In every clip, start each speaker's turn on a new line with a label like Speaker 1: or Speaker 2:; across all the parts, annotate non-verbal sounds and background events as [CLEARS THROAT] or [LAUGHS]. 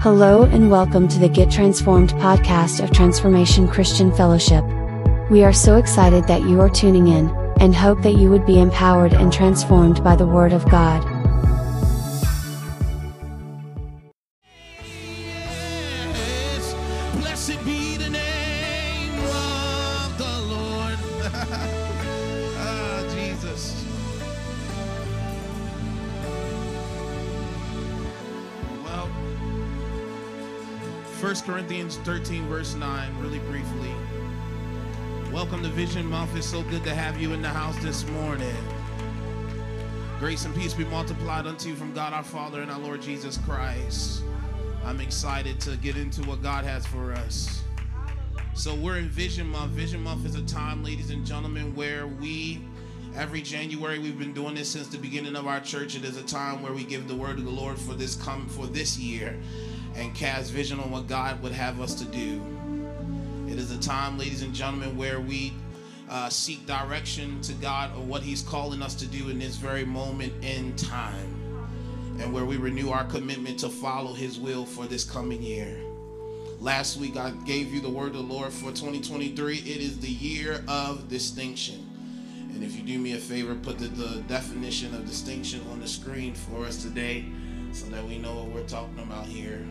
Speaker 1: Hello and welcome to the Get Transformed podcast of Transformation Christian Fellowship. We are so excited that you are tuning in, and hope that you would be empowered and transformed by the Word of God.
Speaker 2: Corinthians 13, verse 9, really briefly. Welcome to Vision Month. It's so good to have you in the house this morning. Grace and peace be multiplied unto you from God our Father and our Lord Jesus Christ. I'm excited to get into what God has for us. So, we're in Vision Month. Vision Month is a time, ladies and gentlemen, where we, every January, we've been doing this since the beginning of our church. It is a time where we give the word of the Lord for this come for this year and cast vision on what God would have us to do. It is a time, ladies and gentlemen, where we uh, seek direction to God or what He's calling us to do in this very moment in time, and where we renew our commitment to follow His will for this coming year. Last week, I gave you the word of the Lord for 2023. It is the year of distinction. And if you do me a favor, put the, the definition of distinction on the screen for us today so that we know what we're talking about here.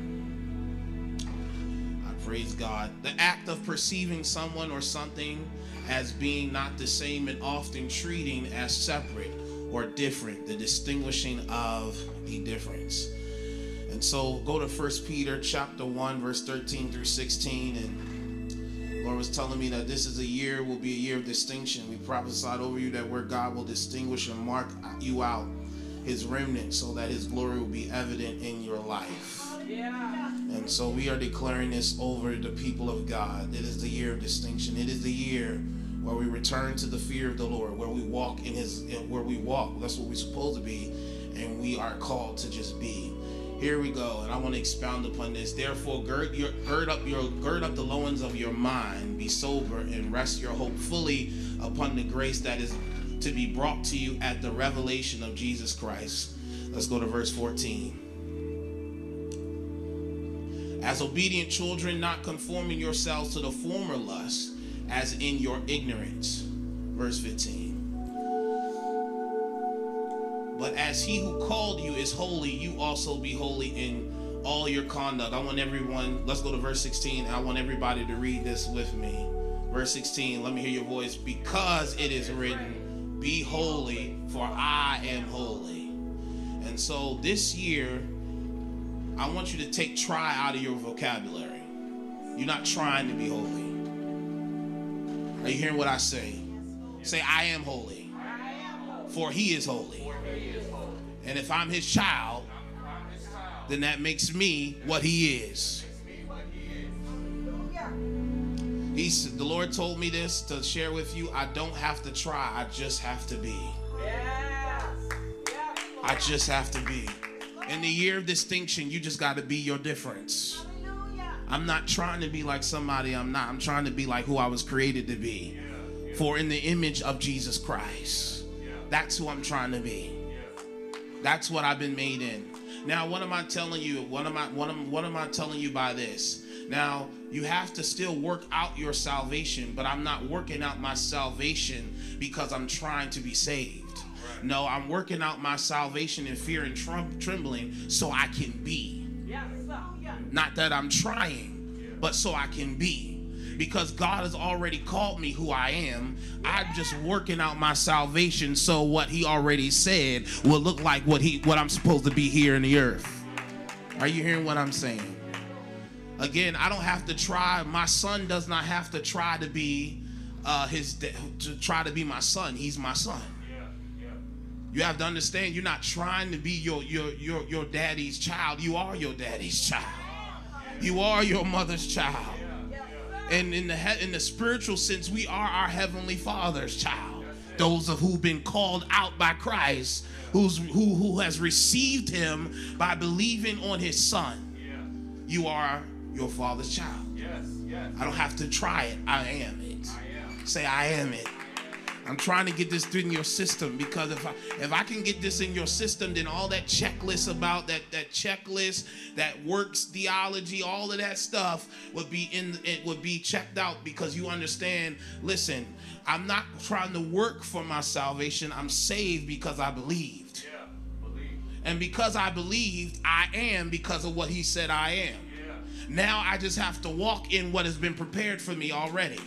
Speaker 2: Praise God. The act of perceiving someone or something as being not the same and often treating as separate or different, the distinguishing of a difference. And so go to 1 Peter chapter 1, verse 13 through 16. And Lord was telling me that this is a year, will be a year of distinction. We prophesied over you that where God will distinguish and mark you out, his remnant, so that his glory will be evident in your life. And so we are declaring this over the people of God. It is the year of distinction. It is the year where we return to the fear of the Lord, where we walk in His, where we walk. That's what we're supposed to be, and we are called to just be. Here we go, and I want to expound upon this. Therefore, gird your gird up your gird up the loins of your mind, be sober, and rest your hope fully upon the grace that is to be brought to you at the revelation of Jesus Christ. Let's go to verse 14 as obedient children, not conforming yourselves to the former lust, as in your ignorance. Verse 15. But as he who called you is holy, you also be holy in all your conduct. I want everyone, let's go to verse 16. I want everybody to read this with me. Verse 16, let me hear your voice. Because it is written, Be holy, for I am holy. And so this year, I want you to take try out of your vocabulary. You're not trying to be holy. Are you hearing what I say? Say, I am holy, for he is holy. And if I'm his child, then that makes me what he is. He said, the Lord told me this to share with you. I don't have to try, I just have to be. I just have to be. In the year of distinction, you just got to be your difference. I'm not trying to be like somebody I'm not. I'm trying to be like who I was created to be. For in the image of Jesus Christ. That's who I'm trying to be. That's what I've been made in. Now, what am I telling you? What am I what am what am I telling you by this? Now, you have to still work out your salvation, but I'm not working out my salvation because I'm trying to be saved. No, I'm working out my salvation in fear and trum- trembling so I can be. Not that I'm trying, but so I can be. Because God has already called me who I am. I'm just working out my salvation so what He already said will look like what He what I'm supposed to be here in the earth. Are you hearing what I'm saying? Again, I don't have to try. My son does not have to try to be uh, his to try to be my son. He's my son. You have to understand you're not trying to be your your your your daddy's child. You are your daddy's child. You are your mother's child. And in the he- in the spiritual sense, we are our heavenly Father's child. Those of who've been called out by Christ, who's who who has received him by believing on his son. You are your father's child. I don't have to try it. I am it. I am. Say I am it. I'm trying to get this through in your system because if I if I can get this in your system, then all that checklist about that that checklist, that works theology, all of that stuff would be in it would be checked out because you understand. Listen, I'm not trying to work for my salvation. I'm saved because I believed.
Speaker 3: Yeah, believe.
Speaker 2: And because I believed, I am because of what he said I am.
Speaker 3: Yeah.
Speaker 2: Now I just have to walk in what has been prepared for me already.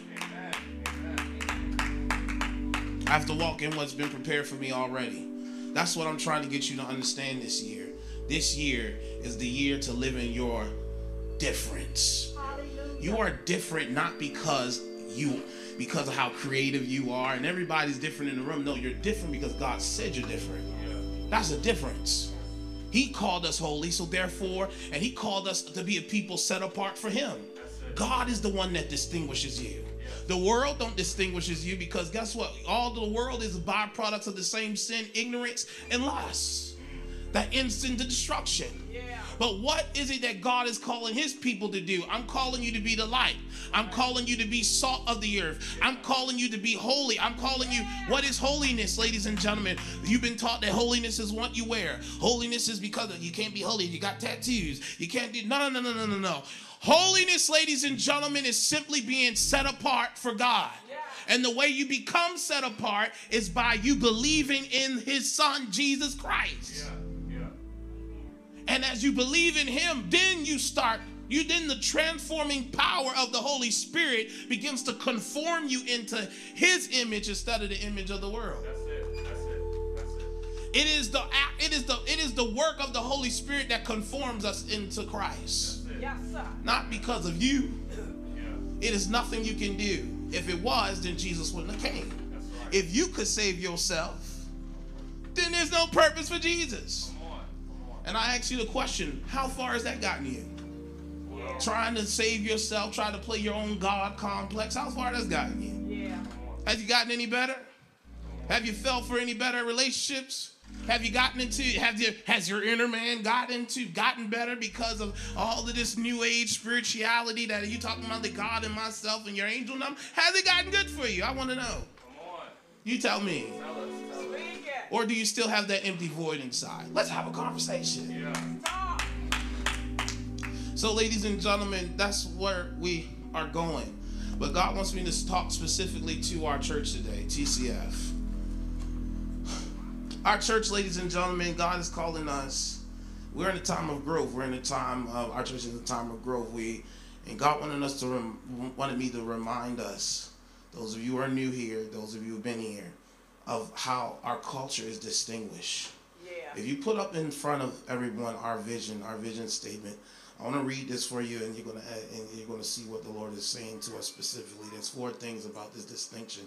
Speaker 2: I have to walk in what's been prepared for me already. That's what I'm trying to get you to understand this year. This year is the year to live in your difference. You are different not because you because of how creative you are and everybody's different in the room. No, you're different because God said you're different. That's a difference. He called us holy, so therefore, and he called us to be a people set apart for him. God is the one that distinguishes you. The world don't distinguishes you because guess what? All the world is byproducts of the same sin, ignorance, and lust that ends into destruction. But what is it that God is calling his people to do? I'm calling you to be the light. I'm calling you to be salt of the earth. I'm calling you to be holy. I'm calling you, what is holiness, ladies and gentlemen? You've been taught that holiness is what you wear. Holiness is because of, you can't be holy. You got tattoos. You can't do, no, no, no, no, no, no. Holiness, ladies and gentlemen, is simply being set apart for God. And the way you become set apart is by you believing in his son, Jesus Christ.
Speaker 3: Yeah, yeah.
Speaker 2: And as you believe in him, then you start, you then the transforming power of the Holy Spirit begins to conform you into his image instead of the image of the world.
Speaker 3: That's it. That's it. That's it.
Speaker 2: It is the it is the it is the work of the Holy Spirit that conforms us into Christ.
Speaker 3: That's it.
Speaker 4: Yes, sir.
Speaker 2: Not because of you.
Speaker 3: Yeah.
Speaker 2: It is nothing you can do. If it was, then Jesus wouldn't have came.
Speaker 3: Right.
Speaker 2: If you could save yourself, then there's no purpose for Jesus.
Speaker 3: Come on. Come on.
Speaker 2: And I ask you the question, how far has that gotten you?
Speaker 3: Well,
Speaker 2: Trying to save yourself, trying to play your own God complex, how far has that gotten you?
Speaker 4: Yeah.
Speaker 2: Have you gotten any better? Have you felt for any better relationships? Have you gotten into have you has your inner man gotten into gotten better because of all of this new age spirituality that you talking about the God and myself and your angel number? Has it gotten good for you? I want to know.
Speaker 3: come on.
Speaker 2: You tell me. Or do you still have that empty void inside? Let's have a conversation.
Speaker 3: Yeah.
Speaker 2: So, ladies and gentlemen, that's where we are going. But God wants me to talk specifically to our church today, TCF. Our church, ladies and gentlemen, God is calling us. We're in a time of growth. We're in a time of our church is in a time of growth. We and God wanted us to rem, wanted me to remind us, those of you who are new here, those of you who've been here, of how our culture is distinguished.
Speaker 4: Yeah.
Speaker 2: If you put up in front of everyone our vision, our vision statement, I want to read this for you, and you're gonna and you're gonna see what the Lord is saying to us specifically. There's four things about this distinction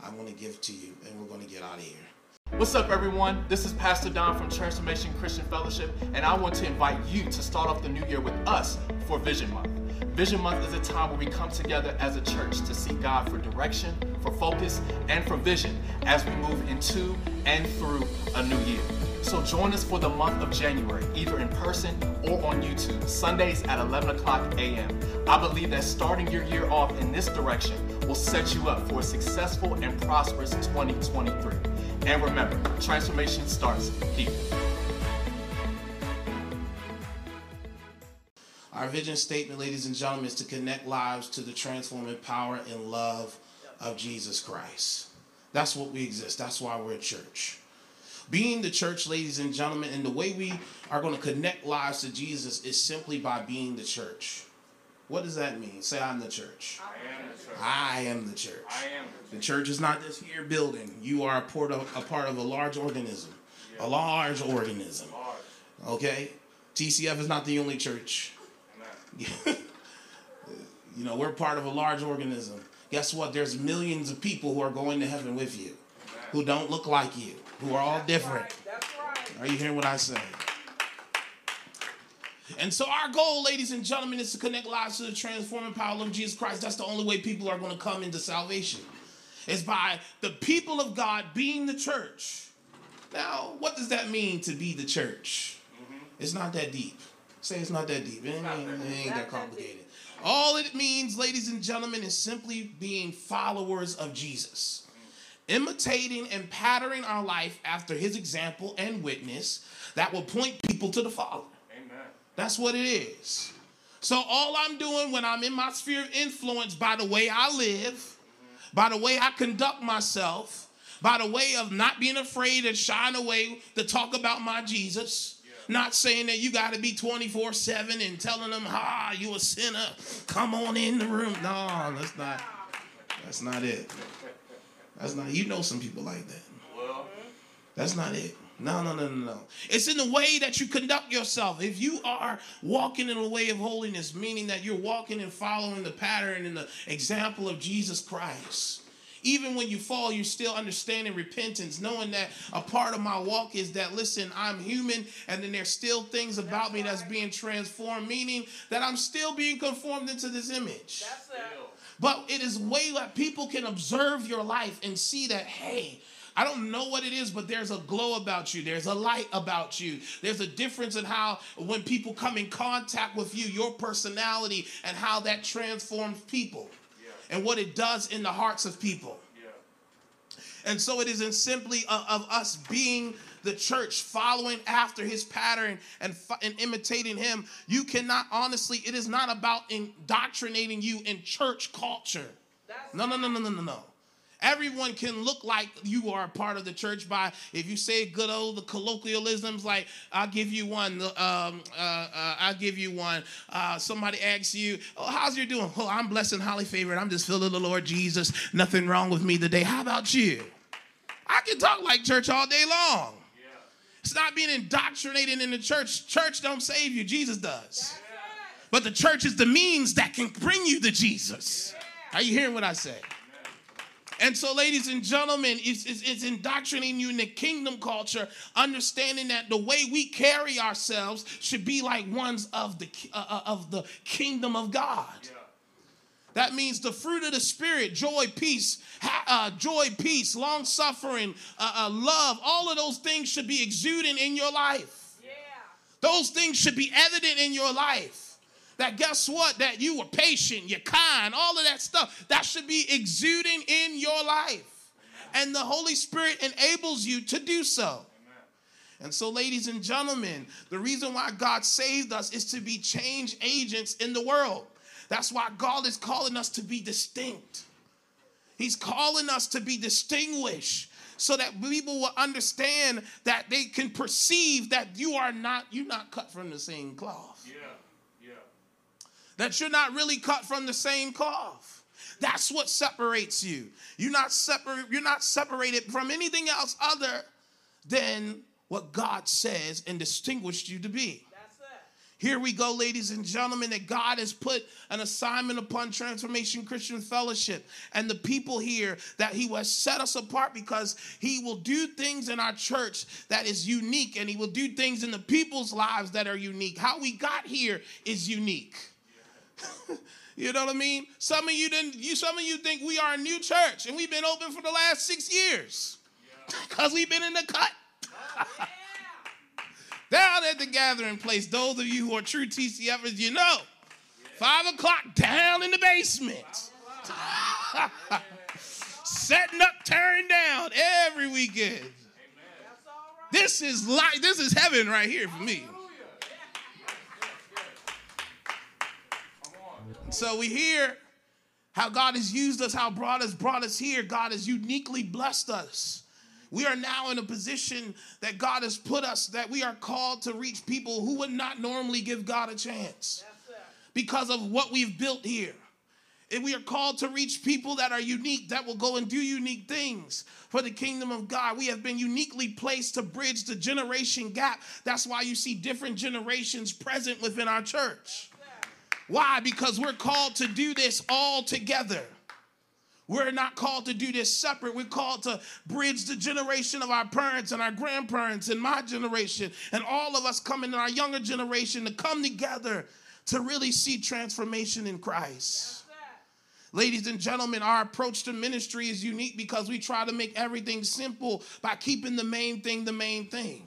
Speaker 2: I want to give to you, and we're gonna get out of here.
Speaker 5: What's up, everyone? This is Pastor Don from Transformation Christian Fellowship, and I want to invite you to start off the new year with us for Vision Month. Vision Month is a time where we come together as a church to seek God for direction, for focus, and for vision as we move into and through a new year. So join us for the month of January, either in person or on YouTube, Sundays at 11 o'clock a.m. I believe that starting your year off in this direction will set you up for a successful and prosperous 2023. And remember, transformation starts here.
Speaker 2: Our vision statement, ladies and gentlemen, is to connect lives to the transforming power and love of Jesus Christ. That's what we exist. That's why we're a church. Being the church, ladies and gentlemen, and the way we are going to connect lives to Jesus is simply by being the church. What does that mean? Say, I'm the church.
Speaker 3: I am the church.
Speaker 2: I am the church.
Speaker 3: I am the
Speaker 2: The
Speaker 3: church.
Speaker 2: church is not this here building. You are a part of, a part of a large organism. A large organism.
Speaker 3: Lord.
Speaker 2: Okay? TCF is not the only church. [LAUGHS] You know, we're part of a large organism. Guess what? There's millions of people who are going to heaven with you, who don't look like you, who are all different.
Speaker 4: Right. That's right.
Speaker 2: Are you hearing what I say? And so our goal, ladies and gentlemen, is to connect lives to the transforming power of Jesus Christ. That's the only way people are going to come into salvation. Is by the people of God being the church. Now, what does that mean to be the church? It's not that deep. Say it's not that deep. It ain't, it ain't that complicated. All it means, ladies and gentlemen, is simply being followers of Jesus. imitating and patterning our life after his example and witness that will point people to the Father. That's what it is. So all I'm doing when I'm in my sphere of influence by the way I live, by the way I conduct myself, by the way of not being afraid and shying away to talk about my Jesus. Not saying that you got to be 24 7 and telling them, ah, you a sinner. Come on in the room. No, that's not. That's not it. That's not. You know some people like that.
Speaker 3: Well,
Speaker 2: That's not it. No, no, no, no, no. It's in the way that you conduct yourself. If you are walking in a way of holiness, meaning that you're walking and following the pattern and the example of Jesus Christ. Even when you fall, you're still understanding repentance, knowing that a part of my walk is that, listen, I'm human, and then there's still things about me that's being transformed, meaning that I'm still being conformed into this image.
Speaker 4: That's it.
Speaker 2: But it is way that people can observe your life and see that, hey, I don't know what it is, but there's a glow about you. There's a light about you. There's a difference in how, when people come in contact with you, your personality and how that transforms people and what it does in the hearts of people.
Speaker 3: yeah.
Speaker 2: And so it isn't simply of, of us being the church, following after his pattern and, and imitating him. You cannot, honestly, it is not about indoctrinating you in church culture.
Speaker 4: That's
Speaker 2: No, no, no, no, no, no, no. Everyone can look like you are a part of the church by if you say good old the colloquialisms like I'll give you one. Um, uh, uh, I'll give you one. Uh, somebody asks you, "Oh, how's you doing?" Oh, I'm blessed and highly favored. I'm just feeling the Lord Jesus. Nothing wrong with me today. How about you? I can talk like church all day long. It's not being indoctrinated in the church. Church don't save you. Jesus does. But the church is the means that can bring you to Jesus. Are you hearing what I say? And so, ladies and gentlemen, it's, it's, it's indoctrinating you in the kingdom culture, understanding that the way we carry ourselves should be like ones of the, uh, uh, of the kingdom of God. That means the fruit of the spirit, joy, peace, ha- uh, joy, peace, long suffering, uh, uh, love, all of those things should be exuding in your life.
Speaker 4: yeah.
Speaker 2: Those things should be evident in your life. That guess what? That you were patient, you're kind, all of that stuff. That should be exuding in your life. And the Holy Spirit enables you to do so. And so, ladies and gentlemen, the reason why God saved us is to be change agents in the world. That's why God is calling us to be distinct. He's calling us to be distinguished so that people will understand that they can perceive that you are not you're not cut from the same cloth.
Speaker 3: Yeah.
Speaker 2: That you're not really cut from the same cloth. That's what separates you. You're not separate you're not separated from anything else other than what God says and distinguished you to be. Here we go, ladies and gentlemen, that God has put an assignment upon Transformation Christian Fellowship and the people here that He has set us apart because He will do things in our church that is unique and He will do things in the people's lives that are unique. How we got here is unique. [LAUGHS] you know what I mean? Some of you didn't, you some of you think we are a new church and we've been open for the last six years. [LAUGHS] Because we've been in the cut. [LAUGHS] Down at the gathering place, those of you who are true TCFers, you know. Five o'clock down in the basement. Setting up, tearing down every weekend. This is like this is heaven right here for me. So we hear how God has used us, how God has brought us here. God has uniquely blessed us. We are now in a position that God has put us that we are called to reach people who would not normally give God a chance because of what we've built here. And we are called to reach people that are unique, that will go and do unique things for the kingdom of God. We have been uniquely placed to bridge the generation gap. That's why you see different generations present within our church. Why? Because we're called to do this all together. We're not called to do this separate. We're called to bridge the generation of our parents and our grandparents and my generation and all of us coming in our younger generation to come together to really see transformation in Christ. Ladies and gentlemen, our approach to ministry is unique because we try to make everything simple by keeping the main thing the main thing.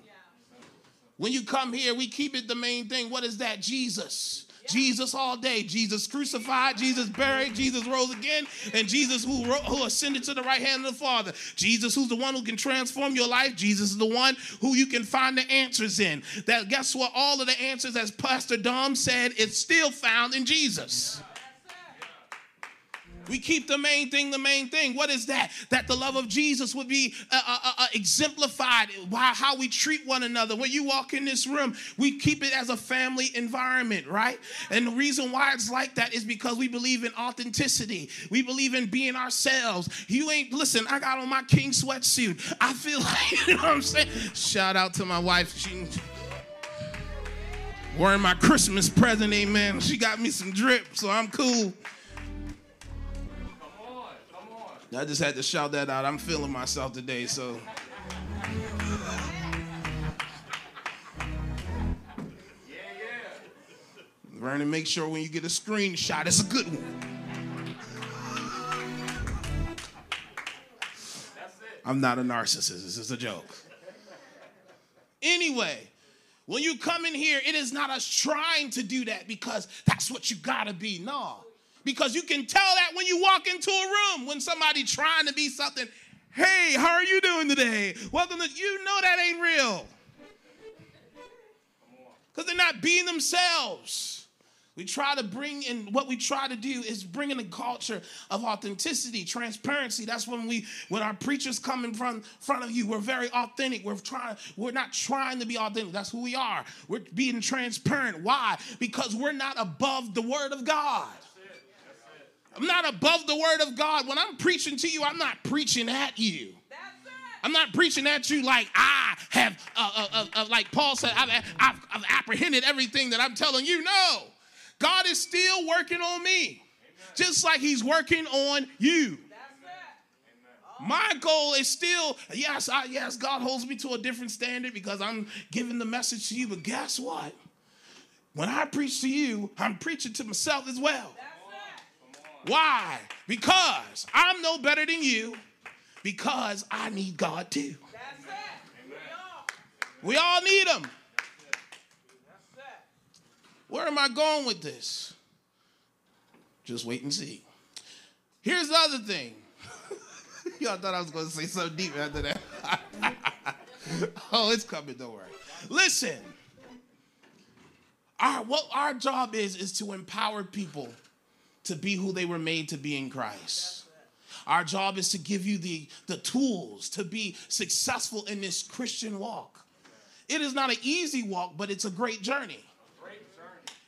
Speaker 2: When you come here, we keep it the main thing. What is that? Jesus. Jesus all day. Jesus crucified, Jesus buried, Jesus rose again, and Jesus who, who ascended to the right hand of the Father. Jesus who's the one who can transform your life. Jesus is the one who you can find the answers in. That guess what? All of the answers, as Pastor Dom said, it's still found in Jesus. We keep the main thing the main thing. What is that? That the love of Jesus would be uh, uh, uh, uh, exemplified by how we treat one another. When you walk in this room, we keep it as a family environment, right? And the reason why it's like that is because we believe in authenticity. We believe in being ourselves. You ain't, listen, I got on my king sweatsuit. I feel [LAUGHS] like, you know what I'm saying? Shout out to my wife. She, wearing my Christmas present, amen. She got me some drip, so I'm cool. I just had to shout that out. I'm feeling myself today, so. Yeah, yeah. Vernon, make sure when you get a screenshot, it's a good one. That's it. I'm not a narcissist. This is a joke. Anyway, when you come in here, it is not us trying to do that because that's what you gotta be. No. Because you can tell that when you walk into a room, when somebody trying to be something, hey, how are you doing today? Welcome to, you know that ain't real. Because they're not being themselves. We try to bring in what we try to do is bring in a culture of authenticity, transparency. That's when we, when our preachers come in front, front of you, we're very authentic. We're trying, we're not trying to be authentic. That's who we are. We're being transparent. Why? Because we're not above the word of God. I'm not above the word of God. When I'm preaching to you, I'm not preaching at you. I'm not preaching at you like I have, uh, uh, uh, uh like Paul said, I've, I've, I've, apprehended everything that I'm telling you. No, God is still working on me, just like He's working on you. My goal is still, yes, I, yes, God holds me to a different standard because I'm giving the message to you. But guess what? When I preach to you, I'm preaching to myself as well. Why? Because I'm no better than you, because I need God too. We all need Him. Where am I going with this? Just wait and see. Here's the other thing. [LAUGHS] Y'all thought I was going to say something deep after that. [LAUGHS] oh, it's coming, don't worry. Listen, our, what our job is, is to empower people to be who they were made to be in Christ. Our job is to give you the, the tools to be successful in this Christian walk. It is not an easy walk, but it's a great journey.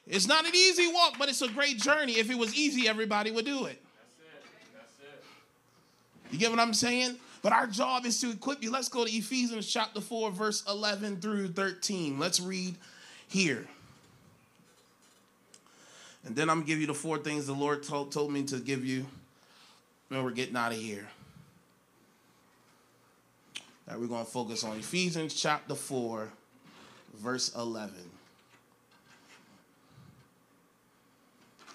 Speaker 2: It's not an easy walk, but it's a great journey. If it was easy, everybody would do it. You get what I'm saying? But our job is to equip you. Let's go to Ephesians chapter 4, verse 11 through 13. Let's read here. And then I'm going to give you the four things the Lord told, told me to give you. And we're getting out of here. Now we're going to focus on Ephesians chapter 4, verse 11.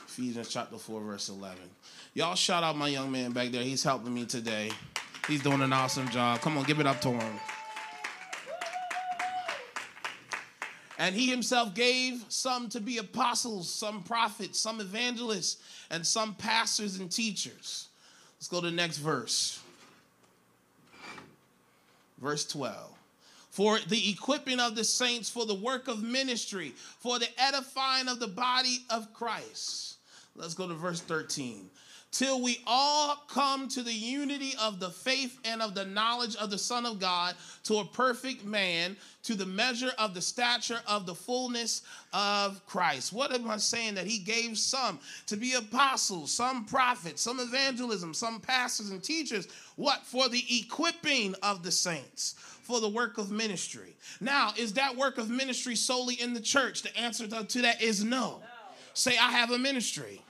Speaker 2: Ephesians chapter 4, verse 11. Y'all shout out my young man back there. He's helping me today. He's doing an awesome job. Come on, give it up to him. And he himself gave some to be apostles, some prophets, some evangelists, and some pastors and teachers. Let's go to the next verse. Verse 12. For the equipping of the saints for the work of ministry, for the edifying of the body of Christ. Let's go to verse 13 till we all come to the unity of the faith and of the knowledge of the Son of God, to a perfect man, to the measure of the stature of the fullness of Christ. What am I saying? That he gave some to be apostles, some prophets, some evangelism, some pastors and teachers. What? For the equipping of the saints for the work of ministry. Now, is that work of ministry solely in the church? The answer to that is no. no. Say, I have a ministry.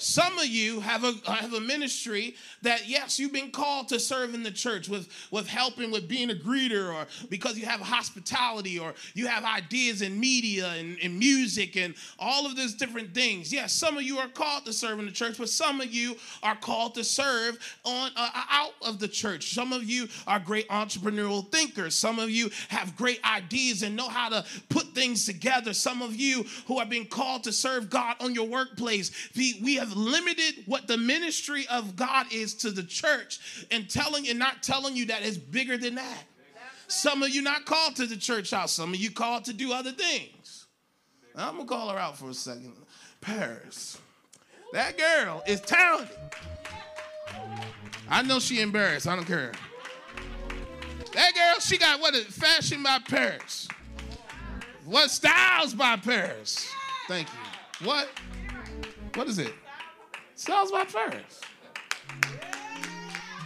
Speaker 2: Some of you have a have a ministry that yes, you've been called to serve in the church with with helping with being a greeter or because you have hospitality or you have ideas in media and, and music and all of those different things. Yes, some of you are called to serve in the church, but some of you are called to serve on uh, out of the church. Some of you are great entrepreneurial thinkers. Some of you have great ideas and know how to put things together. Some of you who are being called to serve God on your workplace, we, we have limited what the ministry of God is to the church and telling and not telling you that it's bigger than that. Some of you not called to the church house. Some of you called to do other things. I'm gonna call her out for a second. Paris. That girl is talented. I know she embarrassed. I don't care. That girl, she got what is fashion by Paris. What styles by Paris? Thank you. What? What is it? Styles by Paris.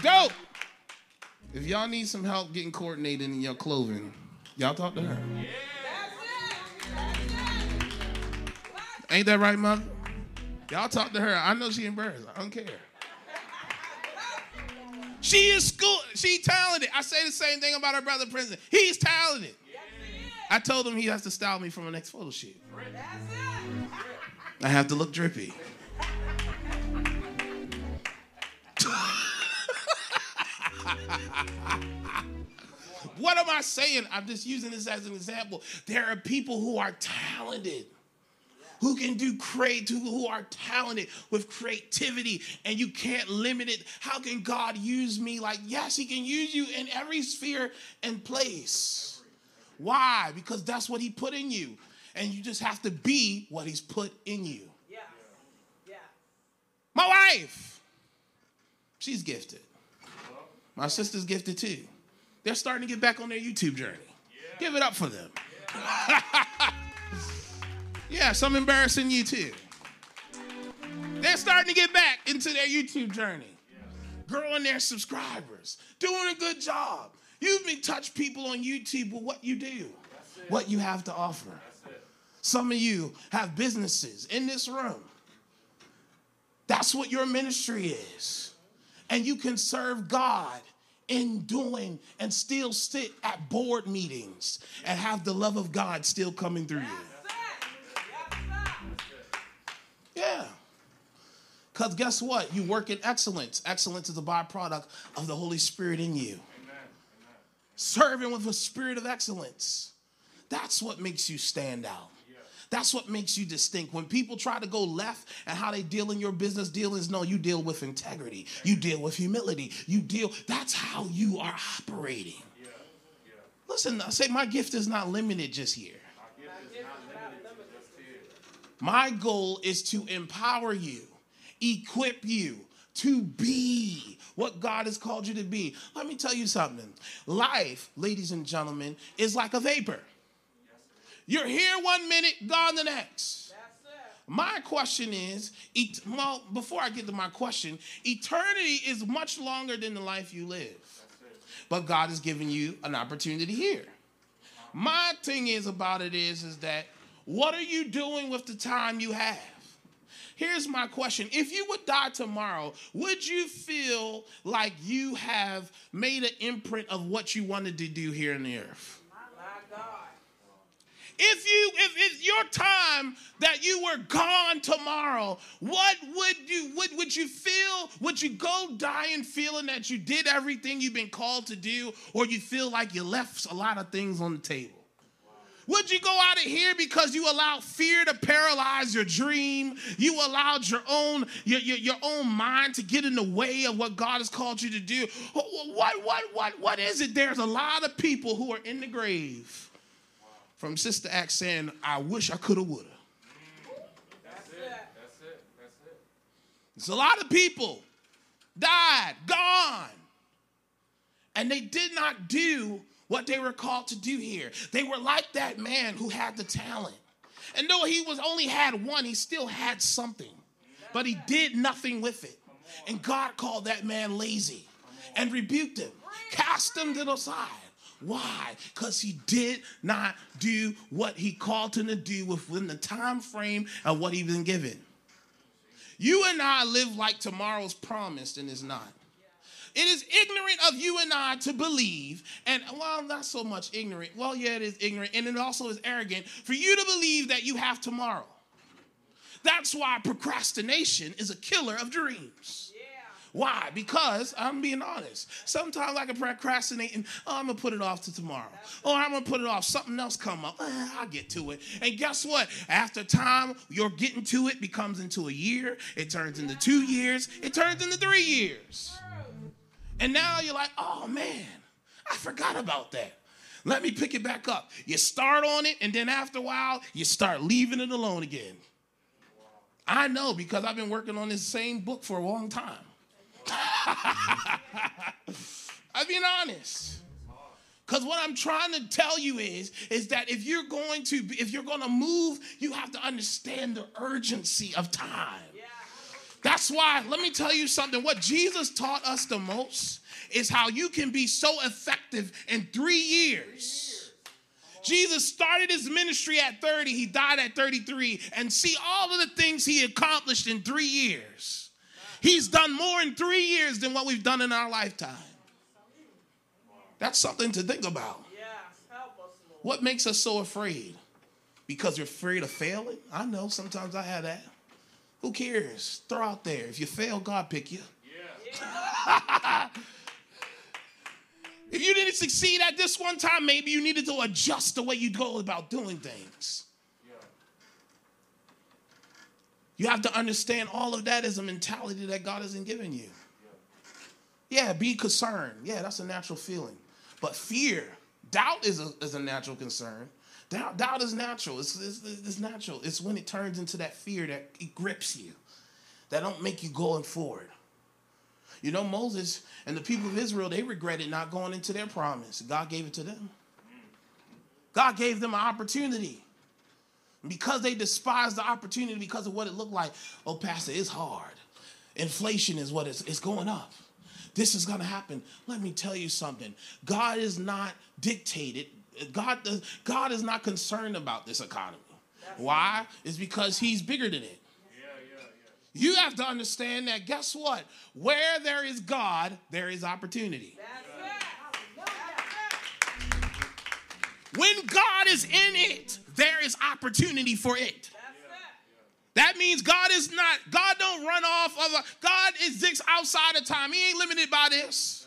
Speaker 2: Dope. If y'all need some help getting coordinated in your clothing, y'all talk to her. Ain't that right, mother? Y'all talk to her. I know she embarrassed. I don't care. She is school. She talented. I say the same thing about her brother Princeton. He's talented. I told him he has to style me for my next photo shoot. [LAUGHS] I have to look drippy. [LAUGHS] what am I saying? I'm just using this as an example. There are people who are talented who can do great, who are talented with creativity, and you can't limit it. How can God use me? Like, yes, He can use you in every sphere and place. Why? Because that's what He put in you, and you just have to be what He's put in you.
Speaker 4: Yeah. Yeah.
Speaker 2: My wife, she's gifted. My sister's gifted too. They're starting to get back on their YouTube journey. Give it up for them. [LAUGHS] Yeah, some embarrassing you too. They're starting to get back into their YouTube journey, growing their subscribers, doing a good job. You've been touch people on YouTube with what you do, what you have to offer. Some of you have businesses in this room. That's what your ministry is. And you can serve God in doing and still sit at board meetings and have the love of God still coming through you. Yeah. Because guess what? You work in excellence. Excellence is a byproduct of the Holy Spirit in you. Amen. Serving with a spirit of excellence. That's what makes you stand out. That's what makes you distinct. When people try to go left and how they deal in your business dealings, no, you deal with integrity. You deal with humility. You deal, that's how you are operating. Listen, I say my gift is not limited just here. My goal is to empower you, equip you to be what God has called you to be. Let me tell you something. Life, ladies and gentlemen, is like a vapor. You're here one minute, gone the next. My question is, well, before I get to my question, eternity is much longer than the life you live. But God has given you an opportunity here. My thing is about it is, is that what are you doing with the time you have? Here's my question. If you would die tomorrow, would you feel like you have made an imprint of what you wanted to do here on the earth? If you if it's your time that you were gone tomorrow, what would you would would you feel? Would you go dying feeling that you did everything you've been called to do, or you feel like you left a lot of things on the table? Would you go out of here because you allowed fear to paralyze your dream? You allowed your own your, your, your, own mind to get in the way of what God has called you to do. What what what what is it? There's a lot of people who are in the grave. From Sister Act saying, I wish I could have would have.
Speaker 3: That's it. That's it. That's it.
Speaker 2: There's a lot of people died, gone. And they did not do what they were called to do here. They were like that man who had the talent. And though he was only had one, he still had something. But he did nothing with it. And God called that man lazy and rebuked him, cast him to the side. Why? Because he did not do what he called him to do within the time frame of what he been given. You and I live like tomorrow's promised and is not. It is ignorant of you and I to believe, and well, not so much ignorant. Well, yeah, it is ignorant, and it also is arrogant for you to believe that you have tomorrow. That's why procrastination is a killer of dreams. Why? Because I'm being honest. Sometimes I can procrastinate and oh, I'm gonna put it off to tomorrow. Or I'm gonna put it off. Something else come up. Eh, I'll get to it. And guess what? After time, you're getting to it becomes into a year. It turns into two years. It turns into three years. And now you're like, oh man, I forgot about that. Let me pick it back up. You start on it, and then after a while, you start leaving it alone again. I know because I've been working on this same book for a long time. [LAUGHS] I'm being honest. Because what I'm trying to tell you is, is that if you're going to if you're going to move, you have to understand the urgency of time. That's why, let me tell you something. What Jesus taught us the most is how you can be so effective in three years. Jesus started his ministry at 30, he died at 33, and see all of the things he accomplished in three years. He's done more in three years than what we've done in our lifetime. That's something to think about. What makes us so afraid? Because you're afraid of failing? I know sometimes I have that. Who cares? Throw out there. If you fail, God pick you. [LAUGHS] if you didn't succeed at this one time, maybe you needed to adjust the way you go about doing things. You have to understand all of that is a mentality that God hasn't given you. Yeah, be concerned. Yeah, that's a natural feeling. But fear, doubt is a, is a natural concern. Doubt, doubt is natural. It's, it's, it's natural. It's when it turns into that fear that it grips you, that don't make you going forward. You know, Moses and the people of Israel, they regretted not going into their promise. God gave it to them. God gave them an opportunity. Because they despised the opportunity because of what it looked like. Oh, Pastor, it's hard. Inflation is what it's, it's going up. This is going to happen. Let me tell you something. God is not dictated. God, God is not concerned about this economy. Why? It's because he's bigger than it. You have to understand that guess what? Where there is God, there is opportunity. When God is in it, there is opportunity for it. That means God is not, God don't run off of a, God exists outside of time. He ain't limited by this.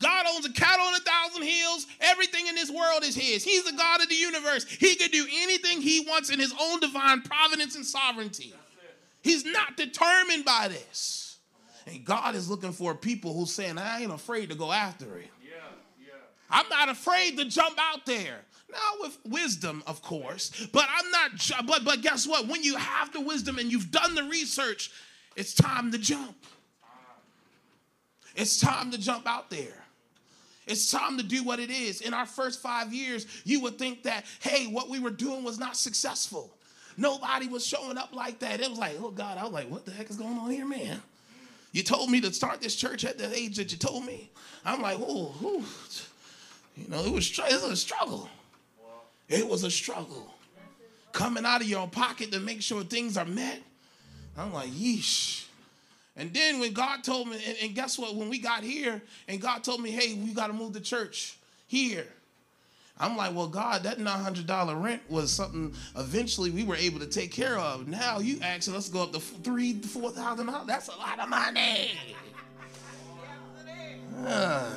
Speaker 2: God owns a cattle on a thousand hills. Everything in this world is his. He's the God of the universe. He can do anything he wants in his own divine providence and sovereignty. He's not determined by this. And God is looking for people who's saying, I ain't afraid to go after it. I'm not afraid to jump out there. Now with wisdom, of course, but I'm not. But but guess what? When you have the wisdom and you've done the research, it's time to jump. It's time to jump out there. It's time to do what it is. In our first five years, you would think that, hey, what we were doing was not successful. Nobody was showing up like that. It was like, oh God, I was like, what the heck is going on here, man? You told me to start this church at the age that you told me. I'm like, oh, you know, it was, it was a struggle. It was a struggle. Coming out of your pocket to make sure things are met. I'm like, yeesh. And then when God told me, and, and guess what? When we got here, and God told me, hey, we got to move the church here. I'm like, well, God, that $900 rent was something eventually we were able to take care of. Now you asking us to go up to three, four thousand dollars. That's a lot of money. Uh,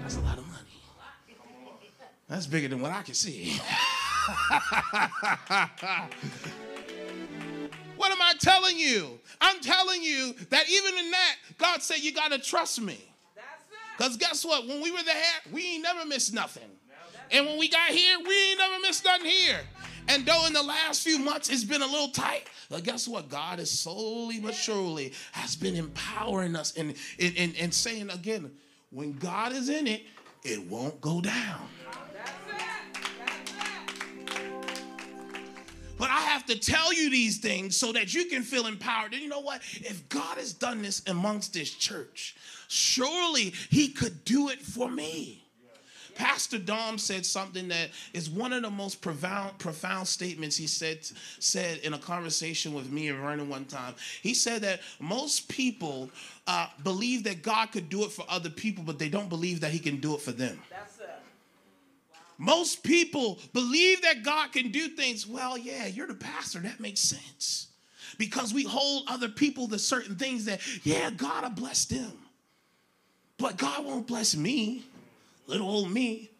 Speaker 2: that's a lot of money. That's bigger than what I can see. [LAUGHS] what am I telling you? I'm telling you that even in that, God said you gotta trust me. Because guess what? When we were there, we ain't never missed nothing. And when we got here, we ain't never missed nothing here. And though in the last few months it's been a little tight, but guess what? God is slowly but surely has been empowering us and, and, and, and saying again, when God is in it, it won't go down. To tell you these things so that you can feel empowered. And you know what? If God has done this amongst this church, surely He could do it for me. Pastor Dom said something that is one of the most profound, profound statements he said said in a conversation with me and Vernon one time. He said that most people uh, believe that God could do it for other people, but they don't believe that He can do it for them.
Speaker 4: That's.
Speaker 2: Most people believe that God can do things. Well, yeah, you're the pastor. That makes sense. Because we hold other people to certain things that, yeah, God will bless them. But God won't bless me, little old me.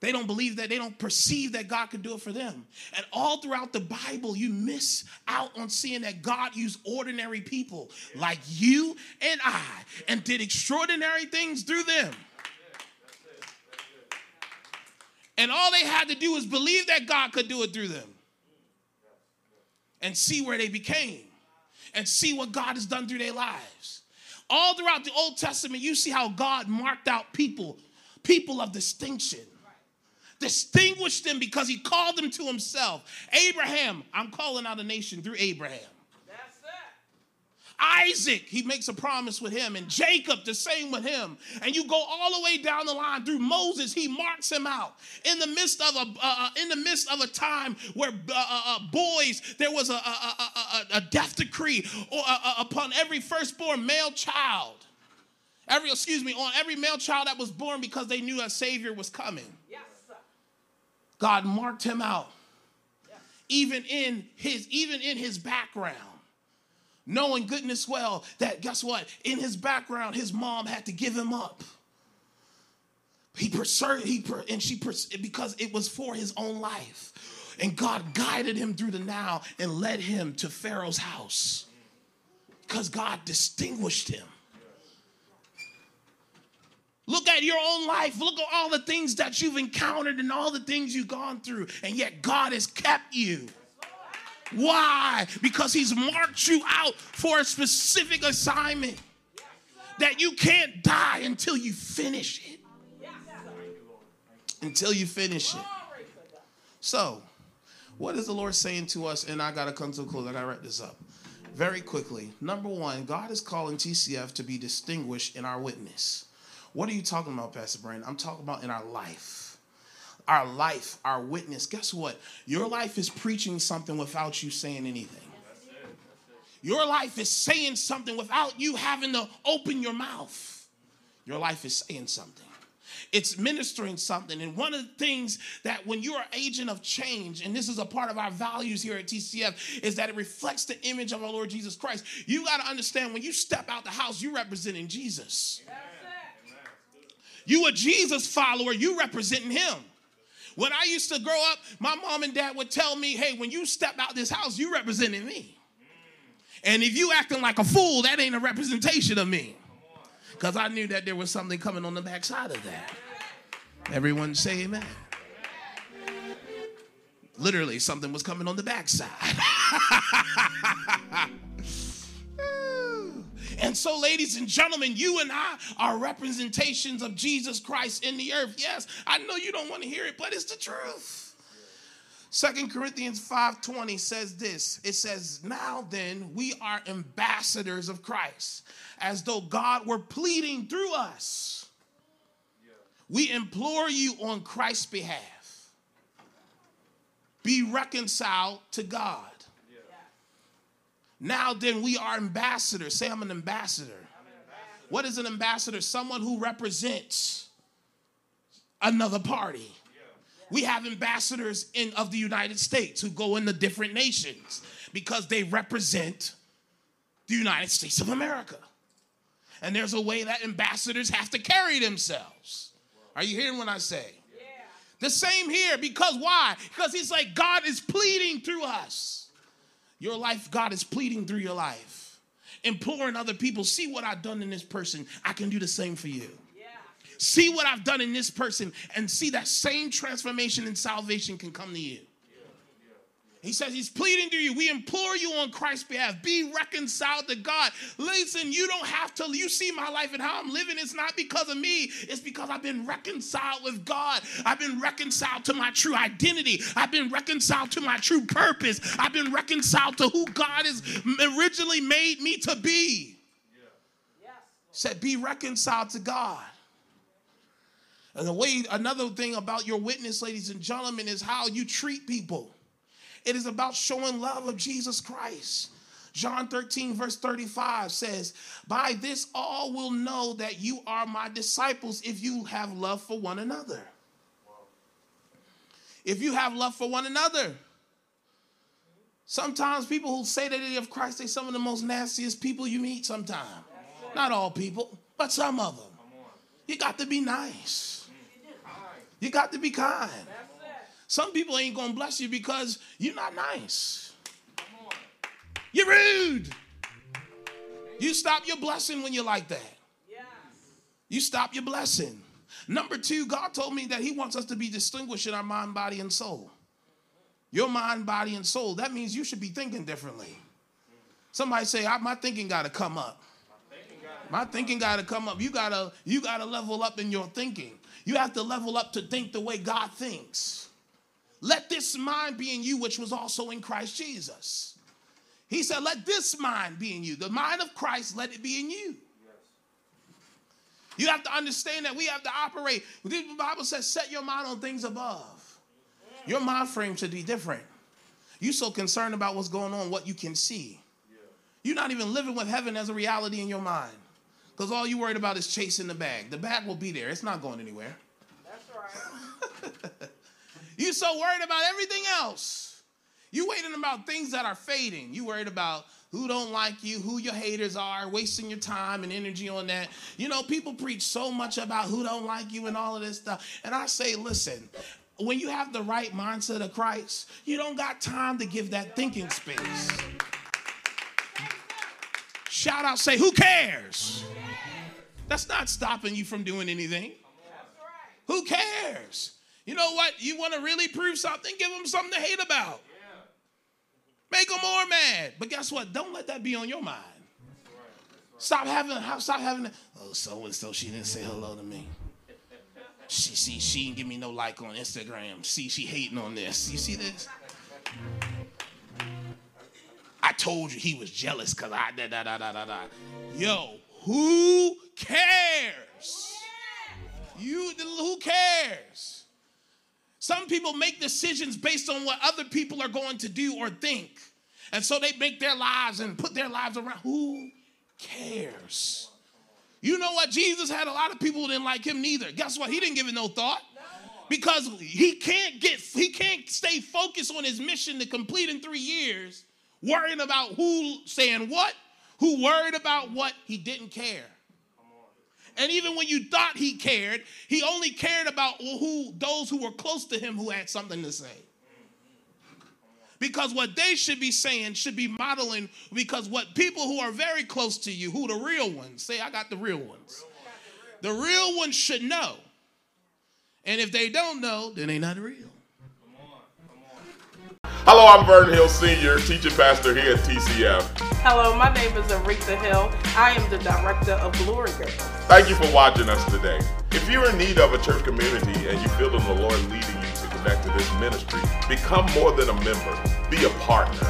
Speaker 2: They don't believe that, they don't perceive that God can do it for them. And all throughout the Bible, you miss out on seeing that God used ordinary people like you and I and did extraordinary things through them. And all they had to do was believe that God could do it through them and see where they became and see what God has done through their lives. All throughout the Old Testament, you see how God marked out people, people of distinction. Distinguished them because he called them to himself. Abraham, I'm calling out a nation through Abraham. Isaac, he makes a promise with him, and Jacob, the same with him. And you go all the way down the line through Moses, he marks him out in the midst of a uh, uh, in the midst of a time where uh, uh, uh, boys there was a, a, a, a death decree uh, upon every firstborn male child. Every excuse me on every male child that was born because they knew a savior was coming.
Speaker 4: Yes.
Speaker 2: God marked him out, even in his even in his background knowing goodness well that guess what? In his background his mom had to give him up. He pursued he per, and she pers- because it was for his own life. And god guided him through the Nile and led him to pharaoh's house. Because god distinguished him. Look at your own life. Look at all the things that you've encountered and all the things you've gone through, and yet God has kept you. Why? Because He's marked you out for a specific assignment that you can't die until you finish it. Until you finish it. So, what is the Lord saying to us? And I got to come to a close. I got to wrap this up very quickly. Number one, God is calling TCF to be distinguished in our witness. What are you talking about, Pastor Brandon? I'm talking about in our life. Our life, our witness. Guess what? Your life is preaching something without you saying anything. Your life is saying something without you having to open your mouth. Your life is saying something. It's ministering something. And one of the things that when you're an agent of change, and this is a part of our values here at TCF, is that it reflects the image of our Lord Jesus Christ. You got to understand when you step out the house, you're representing Jesus. You a Jesus follower, you representing him. When I used to grow up, my mom and dad would tell me, hey, when you step out this house, you representing me. And if you acting like a fool, that ain't a representation of me. Because I knew that there was something coming on the backside of that. Everyone say amen. Literally, something was coming on the backside. [LAUGHS] And so, ladies and gentlemen, you and I are representations of Jesus Christ in the earth. Yes, I know you don't want to hear it, but it's the truth. Second Corinthians 5:20 says this. It says, "Now then, we are ambassadors of Christ, as though God were pleading through us. We implore you on Christ's behalf. Be reconciled to God. Now then, we are ambassadors. Say, I'm an ambassador. What is an ambassador? Someone who represents another party. We have ambassadors in of the United States who go into different nations because they represent the United States of America. And there's a way that ambassadors have to carry themselves. Are you hearing what I say? The same here because why? Because he's like God is pleading through us. Your life, God is pleading through your life, imploring other people, see what I've done in this person. I can do the same for you.
Speaker 4: Yeah.
Speaker 2: See what I've done in this person and see that same transformation and salvation can come to you. He says he's pleading to you. We implore you on Christ's behalf. Be reconciled to God. Listen, you don't have to. You see my life and how I'm living. It's not because of me. It's because I've been reconciled with God. I've been reconciled to my true identity. I've been reconciled to my true purpose. I've been reconciled to who God has originally made me to be.
Speaker 4: Yes.
Speaker 2: Said, be reconciled to God. And the way, another thing about your witness, ladies and gentlemen, is how you treat people. It is about showing love of Jesus Christ. John 13, verse 35 says, By this all will know that you are my disciples if you have love for one another. If you have love for one another. Sometimes people who say that they have Christ, they some of the most nastiest people you meet sometimes. Not all people, but some of them. You got to be nice. You got to be kind. Some people ain't gonna bless you because you're not nice. You're rude. You stop your blessing when you're like that. You stop your blessing. Number two, God told me that He wants us to be distinguished in our mind, body, and soul. Your mind, body, and soul. That means you should be thinking differently. Somebody say, my thinking got to come up. My thinking got to come up. You gotta, you gotta level up in your thinking. You have to level up to think the way God thinks. Let this mind be in you, which was also in Christ Jesus. He said, Let this mind be in you. The mind of Christ, let it be in you. You have to understand that we have to operate. The Bible says, Set your mind on things above. Your mind frame should be different. You're so concerned about what's going on, what you can see. You're not even living with heaven as a reality in your mind. Because all you worried about is chasing the bag. The bag will be there, it's not going anywhere.
Speaker 4: That's right. [LAUGHS]
Speaker 2: You're so worried about everything else. You waiting about things that are fading. You worried about who don't like you, who your haters are, wasting your time and energy on that. You know, people preach so much about who don't like you and all of this stuff. And I say, listen, when you have the right mindset of Christ, you don't got time to give that thinking space. Shout out, say, who cares? That's not stopping you from doing anything. Who cares? You know what? You want to really prove something? Give them something to hate about. Make them more mad. But guess what? Don't let that be on your mind. Stop having, stop having. Oh, so and so, she didn't say hello to me. She see, she didn't give me no like on Instagram. See, she hating on this. You see this? I told you he was jealous because I da da da da da da. Yo, who cares? You who cares? Some people make decisions based on what other people are going to do or think. And so they make their lives and put their lives around. Who cares? You know what? Jesus had a lot of people who didn't like him neither. Guess what? He didn't give it no thought. Because he can't get he can't stay focused on his mission to complete in three years, worrying about who saying what, who worried about what he didn't care. And even when you thought he cared, he only cared about who those who were close to him who had something to say. Because what they should be saying should be modeling, because what people who are very close to you, who the real ones, say, I got the real ones. The real ones should know. And if they don't know, then they're not real.
Speaker 3: Hello, I'm Vernon Hill Sr., teaching pastor here at TCF.
Speaker 4: Hello, my name is Aretha Hill. I am the director of Glory Girls.
Speaker 3: Thank you for watching us today. If you're in need of a church community and you feel the Lord leading you to connect to this ministry, become more than a member, be a partner.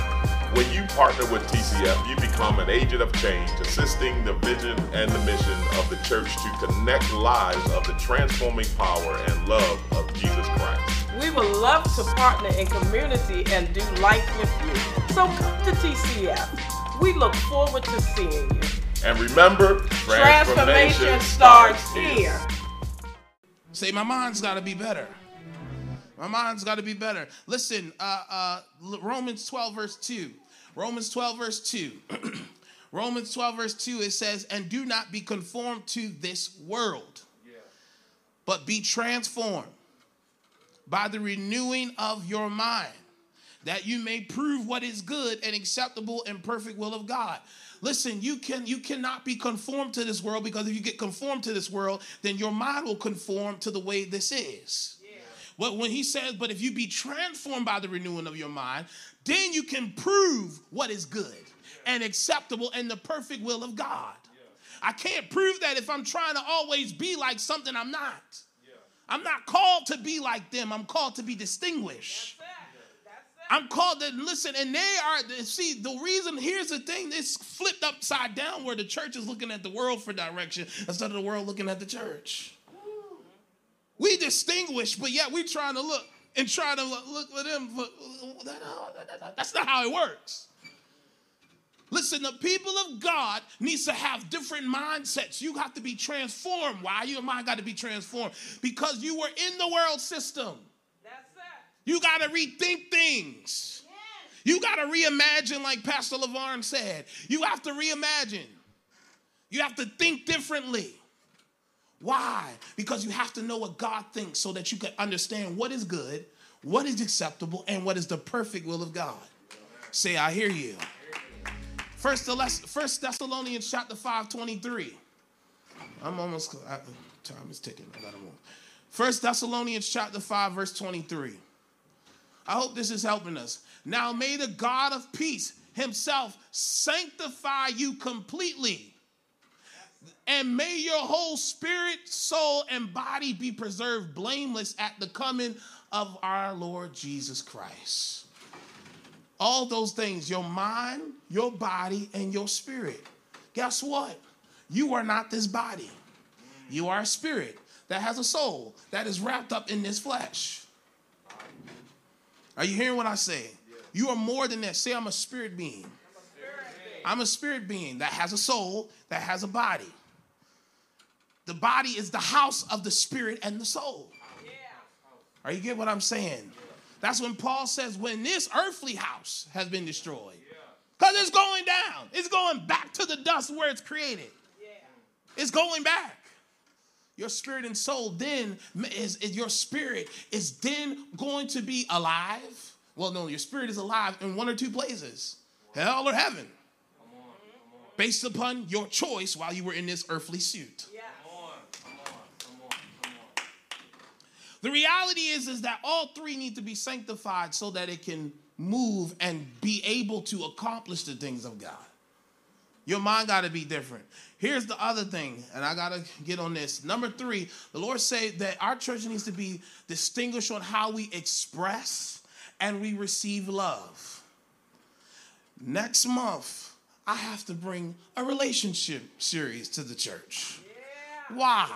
Speaker 3: When you partner with TCF, you become an agent of change, assisting the vision and the mission of the church to connect lives of the transforming power and love of Jesus Christ.
Speaker 4: We would love to partner in community and do life with you. So come to TCF. We look forward to seeing you.
Speaker 3: And remember,
Speaker 4: Transformation starts here.
Speaker 2: Say, my mind's got to be better. My mind's got to be better. Listen, uh, uh, Romans 12, verse 2. Romans 12, verse 2. [CLEARS THROAT] Romans 12, verse 2, it says, And do not be conformed to this world, but be transformed by the renewing of your mind, that you may prove what is good and acceptable and perfect will of God. Listen, you can you cannot be conformed to this world because if you get conformed to this world, then your mind will conform to the way this is. Yeah. But when he says, but if you be transformed by the renewing of your mind, then you can prove what is good and acceptable and the perfect will of God. I can't prove that if I'm trying to always be like something I'm not. I'm not called to be like them. I'm called to be distinguished. I'm called to listen, and they are. See, the reason here's the thing: it's flipped upside down, where the church is looking at the world for direction instead of the world looking at the church. We distinguish, but yet we trying to look and try to look, look for them. That's not how it works. Listen, the people of God needs to have different mindsets. You have to be transformed. Why your mind got to be transformed? Because you were in the world system.
Speaker 4: That's it.
Speaker 2: You got to rethink things. You got to reimagine, like Pastor LaVarn said. You have to reimagine. You have to think differently. Why? Because you have to know what God thinks so that you can understand what is good, what is acceptable, and what is the perfect will of God. Say, I hear you. First, Thessalonians chapter 5, 23. I'm almost, I, time is ticking. I gotta move. First Thessalonians chapter 5, verse 23. I hope this is helping us. Now may the God of peace himself sanctify you completely. And may your whole spirit, soul, and body be preserved blameless at the coming of our Lord Jesus Christ all those things your mind, your body, and your spirit. Guess what? You are not this body. You are a spirit that has a soul that is wrapped up in this flesh. Are you hearing what I say? You are more than that. Say, I'm a spirit being. I'm a spirit being that has a soul, that has a body. The body is the house of the spirit and the soul. Are you get what I'm saying? That's when Paul says, when this earthly house has been destroyed. Because it's going down. It's going back to the dust where it's created. It's going back. Your spirit and soul then is, is, your spirit is then going to be alive. Well, no, your spirit is alive in one or two places, hell or heaven. Based upon your choice while you were in this earthly suit. The reality is, is that all three need to be sanctified so that it can move and be able to accomplish the things of God. Your mind got to be different. Here's the other thing, and I got to get on this. Number three, the Lord said that our church needs to be distinguished on how we express and we receive love. Next month, I have to bring a relationship series to the church. Yeah. Why?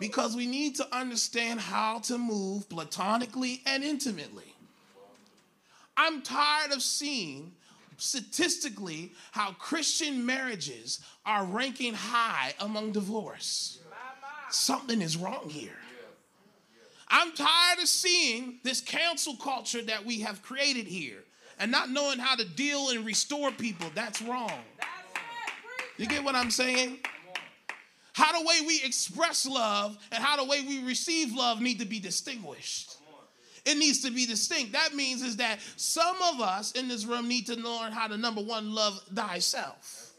Speaker 2: Because we need to understand how to move platonically and intimately. I'm tired of seeing statistically how Christian marriages are ranking high among divorce. Something is wrong here. I'm tired of seeing this cancel culture that we have created here and not knowing how to deal and restore people. That's wrong. You get what I'm saying? How the way we express love and how the way we receive love need to be distinguished. It needs to be distinct. That means is that some of us in this room need to learn how to number one love thyself.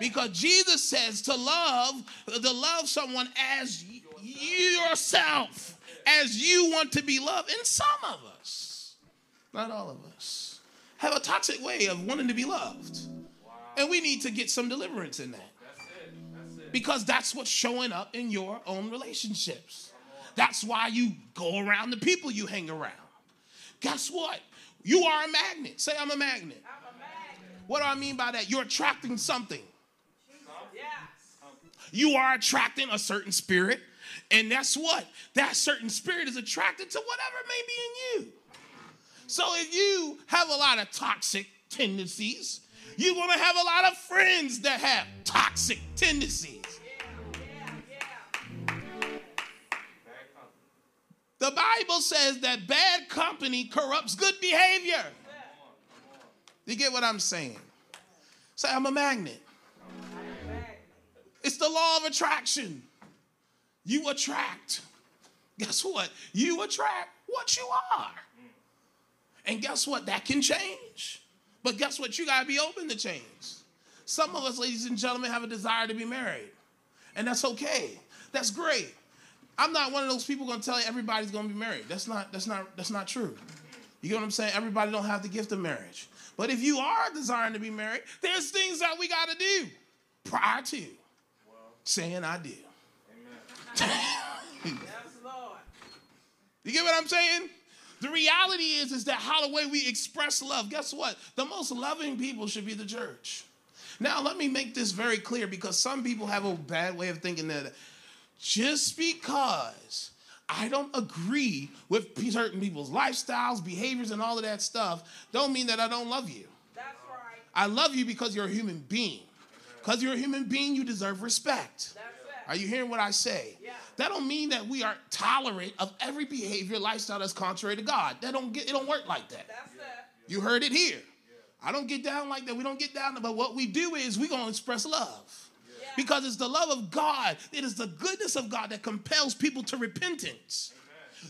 Speaker 2: Because Jesus says to love, to love someone as yourself, as you want to be loved. And some of us, not all of us, have a toxic way of wanting to be loved. And we need to get some deliverance in that because that's what's showing up in your own relationships. That's why you go around the people you hang around. Guess what? You are a magnet. Say, I'm a magnet. I'm a magnet. What do I mean by that? You're attracting something. You are attracting a certain spirit, and that's what? That certain spirit is attracted to whatever may be in you. So if you have a lot of toxic tendencies, you're going to have a lot of friends that have toxic tendencies. The Bible says that bad company corrupts good behavior. You get what I'm saying? Say, I'm a magnet. It's the law of attraction. You attract. Guess what? You attract what you are. And guess what? That can change. But guess what? You got to be open to change. Some of us, ladies and gentlemen, have a desire to be married. And that's okay. That's great. I'm not one of those people going to tell you everybody's going to be married. That's not that's not that's not true. You get what I'm saying? Everybody don't have the gift of marriage. But if you are desiring to be married, there's things that we got to do prior to saying I do. Amen. [LAUGHS] yes, Lord. You get what I'm saying? The reality is, is that how the way we express love, guess what? The most loving people should be the church. Now, let me make this very clear because some people have a bad way of thinking that just because I don't agree with certain people's lifestyles, behaviors, and all of that stuff, don't mean that I don't love you.
Speaker 4: That's right.
Speaker 2: I love you because you're a human being. Because you're a human being, you deserve respect.
Speaker 4: That's.
Speaker 2: Are you hearing what I say?
Speaker 4: Yeah.
Speaker 2: That don't mean that we are tolerant of every behavior, lifestyle that's contrary to God. That don't get it don't work like that.
Speaker 4: That's it.
Speaker 2: You heard it here. Yeah. I don't get down like that. We don't get down, but what we do is we're gonna express love. Because it's the love of God, it is the goodness of God that compels people to repentance.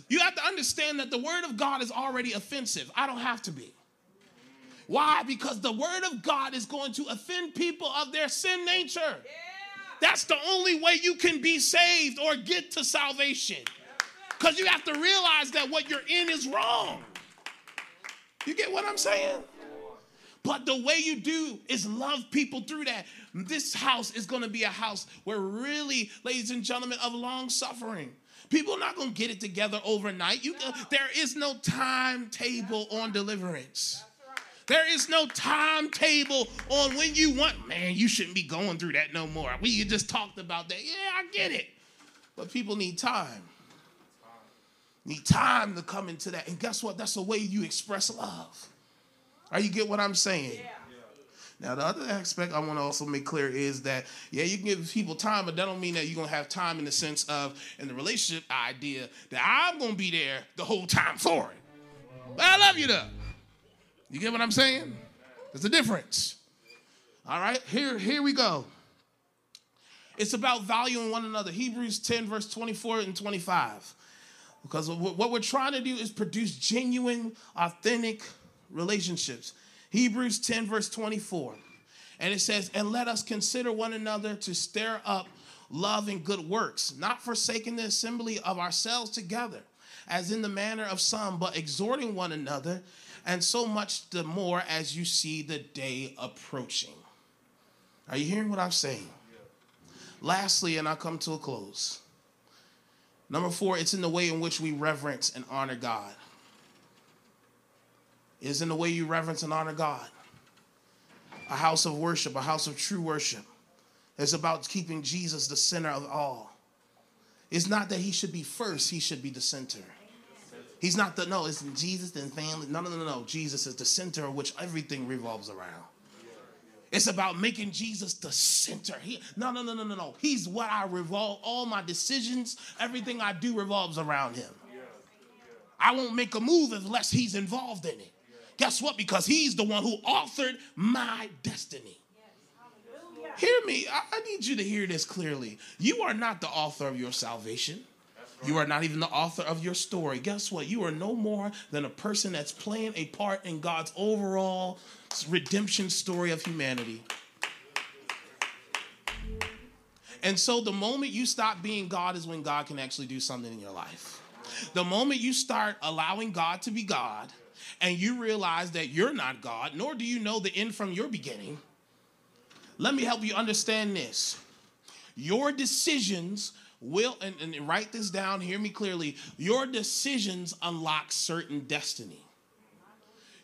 Speaker 2: You have to understand that the word of God is already offensive. I don't have to be. Why? Because the word of God is going to offend people of their sin nature. That's the only way you can be saved or get to salvation. Because you have to realize that what you're in is wrong. You get what I'm saying? But the way you do is love people through that. This house is going to be a house where really, ladies and gentlemen, of long suffering. People are not going to get it together overnight. You, there is no timetable on deliverance. There is no timetable on when you want. Man, you shouldn't be going through that no more. We just talked about that. Yeah, I get it. But people need time. Need time to come into that. And guess what? That's the way you express love. Are you get what I'm saying? Yeah. Now, the other aspect I want to also make clear is that, yeah, you can give people time, but that don't mean that you're going to have time in the sense of, in the relationship idea, that I'm going to be there the whole time for it. But I love you, though. You get what I'm saying? There's a difference. All right, here, here we go. It's about valuing one another. Hebrews 10, verse 24 and 25. Because what we're trying to do is produce genuine, authentic relationships. Hebrews 10, verse 24. And it says, And let us consider one another to stir up love and good works, not forsaking the assembly of ourselves together, as in the manner of some, but exhorting one another, and so much the more as you see the day approaching. Are you hearing what I'm saying? Lastly, and I'll come to a close. Number four, it's in the way in which we reverence and honor God. It is in the way you reverence and honor God. A house of worship, a house of true worship. It's about keeping Jesus the center of all. It's not that he should be first, he should be the center. He's not the, no, it's Jesus and family. No, no, no, no. Jesus is the center of which everything revolves around. It's about making Jesus the center. He, no, no, no, no, no, no. He's what I revolve. All my decisions, everything I do revolves around him. I won't make a move unless he's involved in it. Guess what? Because he's the one who authored my destiny. Hear me. I, I need you to hear this clearly. You are not the author of your salvation. You are not even the author of your story. Guess what? You are no more than a person that's playing a part in God's overall redemption story of humanity. And so the moment you stop being God is when God can actually do something in your life. The moment you start allowing God to be God and you realize that you're not God, nor do you know the end from your beginning, let me help you understand this. Your decisions will, and, and write this down, hear me clearly, your decisions unlock certain destiny.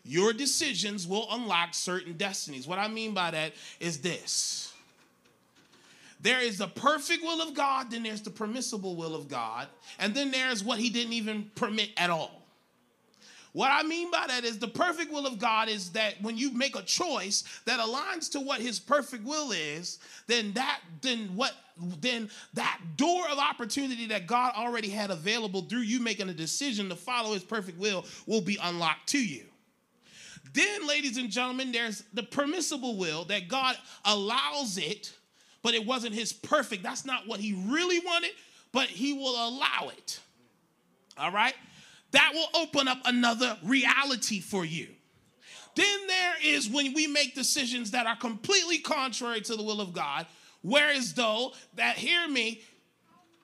Speaker 2: Your decisions will unlock certain destinies. What I mean by that is this there is the perfect will of God, then there's the permissible will of God, and then there's what He didn't even permit at all. What I mean by that is the perfect will of God is that when you make a choice that aligns to what his perfect will is, then that then what then that door of opportunity that God already had available through you making a decision to follow his perfect will will be unlocked to you. Then, ladies and gentlemen, there's the permissible will that God allows it, but it wasn't his perfect. That's not what he really wanted, but he will allow it. All right? That will open up another reality for you. Then there is when we make decisions that are completely contrary to the will of God, whereas though that hear me,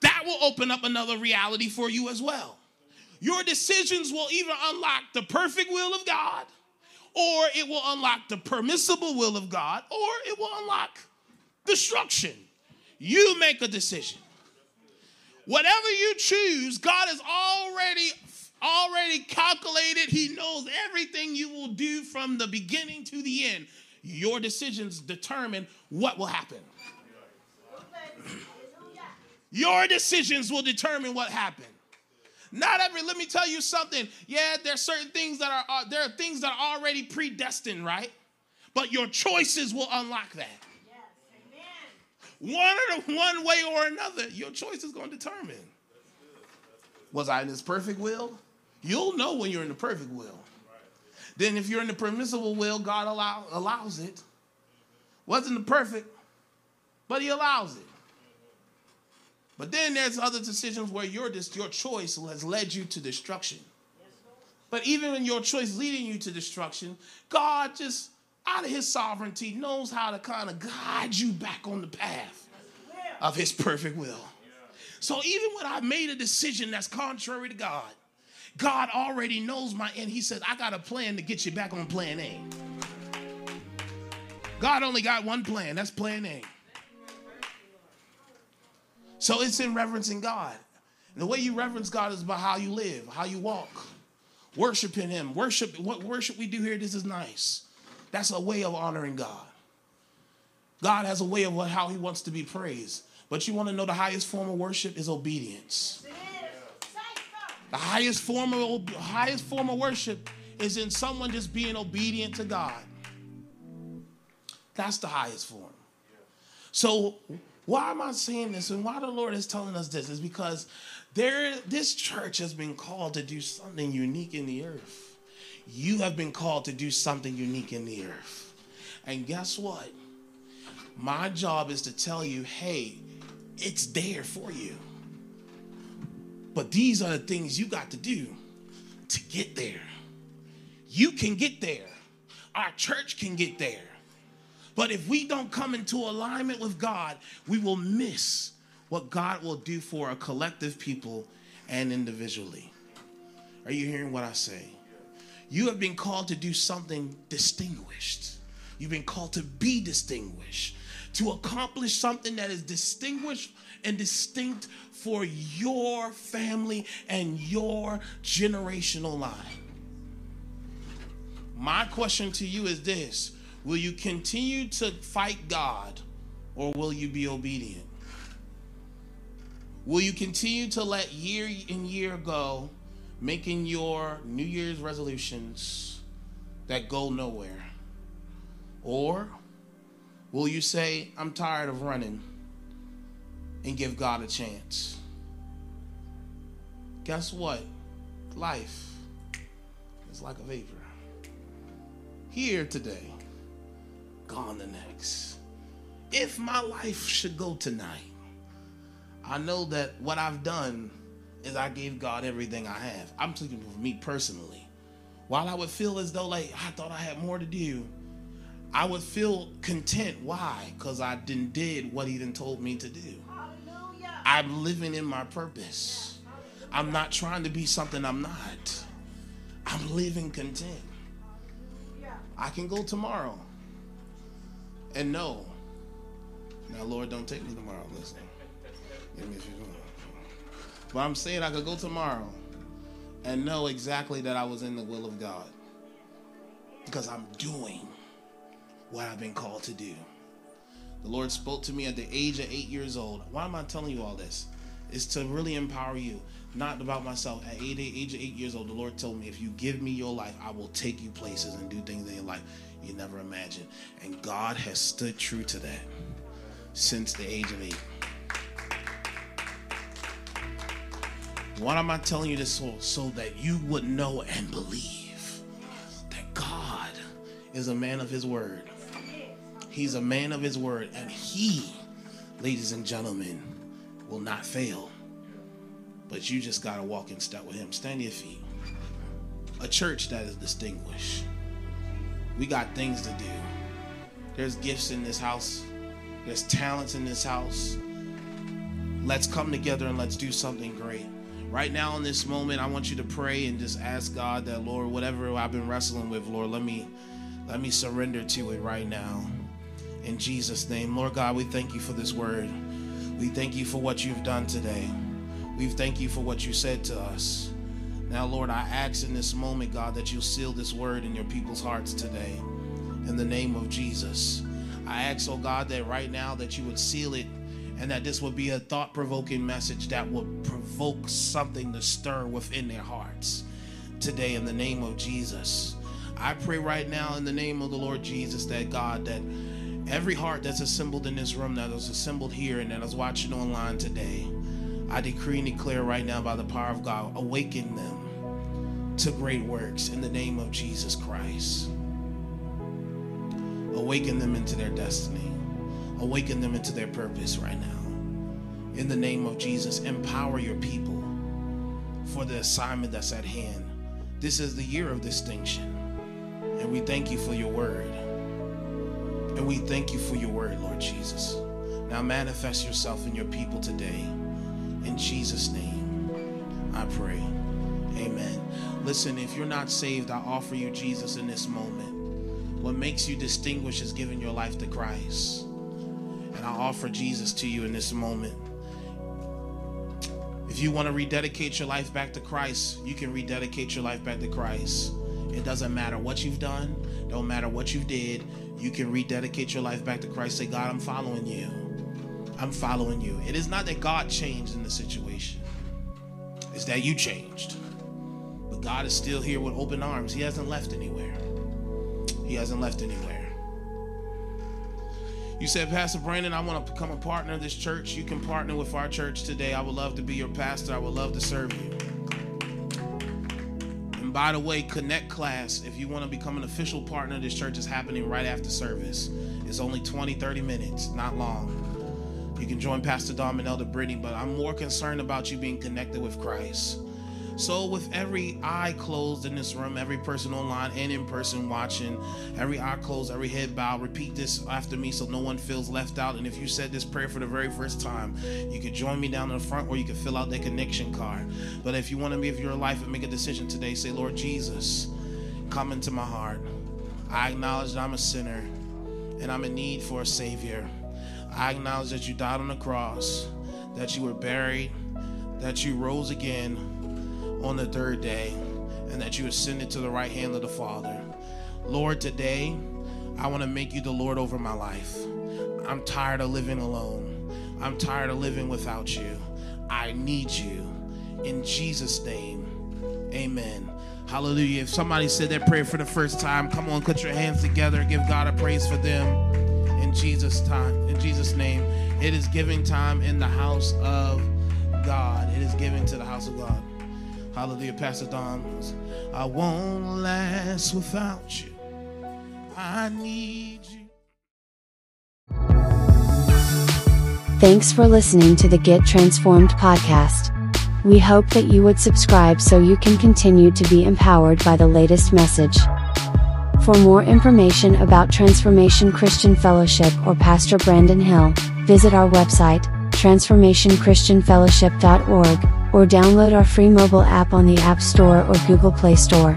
Speaker 2: that will open up another reality for you as well. Your decisions will either unlock the perfect will of God, or it will unlock the permissible will of God, or it will unlock destruction. You make a decision. Whatever you choose, God has already already calculated. He knows everything you will do from the beginning to the end. Your decisions determine what will happen. Your decisions will determine what happened. Not every, let me tell you something. Yeah, there's certain things that are, uh, there are things that are already predestined, right? But your choices will unlock that. One or one way or another, your choice is going to determine. Was I in his perfect will? You'll know when you're in the perfect will. Then if you're in the permissible will, God allow, allows it. Wasn't the perfect, but he allows it. But then there's other decisions where your, your choice has led you to destruction. But even in your choice leading you to destruction, God just, out of his sovereignty, knows how to kind of guide you back on the path of his perfect will. So even when I made a decision that's contrary to God, God already knows my end. He says, I got a plan to get you back on plan A. God only got one plan. That's plan A. So it's in reverencing God. And the way you reverence God is by how you live, how you walk, worshiping Him. Worship, what worship we do here, this is nice. That's a way of honoring God. God has a way of how He wants to be praised. But you want to know the highest form of worship is obedience. The highest form of highest form of worship is in someone just being obedient to God. That's the highest form. So why am I saying this and why the Lord is telling us this is because there this church has been called to do something unique in the earth. You have been called to do something unique in the earth. And guess what? My job is to tell you, hey, it's there for you. But these are the things you got to do to get there. You can get there. Our church can get there. But if we don't come into alignment with God, we will miss what God will do for a collective people and individually. Are you hearing what I say? You have been called to do something distinguished. You've been called to be distinguished, to accomplish something that is distinguished and distinct for your family and your generational line. My question to you is this Will you continue to fight God or will you be obedient? Will you continue to let year in year go, making your New Year's resolutions that go nowhere? Or will you say, I'm tired of running and give God a chance? Guess what? Life is like a vapor. Here today, gone the next. If my life should go tonight, I know that what I've done is I gave God everything I have. I'm speaking for me personally. While I would feel as though like I thought I had more to do, I would feel content. Why? Because I didn't did what he then told me to do. Hallelujah. I'm living in my purpose. I'm not trying to be something I'm not. I'm living content. I can go tomorrow and know. Now, Lord, don't take me tomorrow. Listen. But I'm saying I could go tomorrow and know exactly that I was in the will of God because I'm doing what I've been called to do. The Lord spoke to me at the age of eight years old. Why am I telling you all this? It's to really empower you, not about myself. At eight, age of eight years old, the Lord told me, if you give me your life, I will take you places and do things in your life you never imagined. And God has stood true to that since the age of eight. Why am I telling you this so, so that you would know and believe that God is a man of his word? He's a man of his word, and he, ladies and gentlemen, will not fail. But you just got to walk in step with him. Stand your feet. A church that is distinguished we got things to do. There's gifts in this house, there's talents in this house. Let's come together and let's do something great. Right now, in this moment, I want you to pray and just ask God that, Lord, whatever I've been wrestling with, Lord, let me let me surrender to it right now. In Jesus' name. Lord God, we thank you for this word. We thank you for what you've done today. We thank you for what you said to us. Now, Lord, I ask in this moment, God, that you seal this word in your people's hearts today. In the name of Jesus. I ask, oh God, that right now that you would seal it and that this will be a thought provoking message that will provoke something to stir within their hearts today in the name of Jesus. I pray right now in the name of the Lord Jesus that God, that every heart that's assembled in this room, that is assembled here, and that is watching online today, I decree and declare right now by the power of God, awaken them to great works in the name of Jesus Christ. Awaken them into their destiny. Awaken them into their purpose right now. In the name of Jesus, empower your people for the assignment that's at hand. This is the year of distinction. And we thank you for your word. And we thank you for your word, Lord Jesus. Now manifest yourself in your people today. In Jesus' name, I pray. Amen. Listen, if you're not saved, I offer you Jesus in this moment. What makes you distinguished is giving your life to Christ. And I offer Jesus to you in this moment. If you want to rededicate your life back to Christ, you can rededicate your life back to Christ. It doesn't matter what you've done, don't matter what you did. You can rededicate your life back to Christ. Say, God, I'm following you. I'm following you. It is not that God changed in the situation, it's that you changed. But God is still here with open arms. He hasn't left anywhere. He hasn't left anywhere. You said, Pastor Brandon, I want to become a partner of this church. You can partner with our church today. I would love to be your pastor. I would love to serve you. And by the way, Connect class, if you want to become an official partner of this church, is happening right after service. It's only 20, 30 minutes, not long. You can join Pastor Dom and Elder Brittany, but I'm more concerned about you being connected with Christ. So, with every eye closed in this room, every person online and in person watching, every eye closed, every head bowed, repeat this after me so no one feels left out. And if you said this prayer for the very first time, you could join me down in the front or you could fill out that connection card. But if you want to live your life and make a decision today, say, Lord Jesus, come into my heart. I acknowledge that I'm a sinner and I'm in need for a Savior. I acknowledge that you died on the cross, that you were buried, that you rose again on the third day and that you ascended to the right hand of the Father. Lord, today I want to make you the Lord over my life. I'm tired of living alone. I'm tired of living without you. I need you. In Jesus' name, amen. Hallelujah. If somebody said that prayer for the first time, come on, put your hands together. Give God a praise for them. In Jesus' time, in Jesus' name. It is giving time in the house of God. It is giving to the house of God. Hallelujah, Pastor Don. I won't last without you. I need you.
Speaker 1: Thanks for listening to the Get Transformed podcast. We hope that you would subscribe so you can continue to be empowered by the latest message. For more information about Transformation Christian Fellowship or Pastor Brandon Hill, visit our website, transformationchristianfellowship.org or download our free mobile app on the App Store or Google Play Store.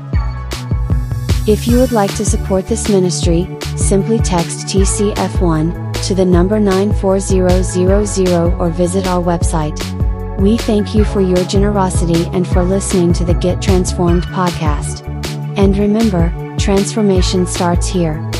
Speaker 1: If you would like to support this ministry, simply text TCF1 to the number 94000 or visit our website. We thank you for your generosity and for listening to the Get Transformed podcast. And remember, transformation starts here.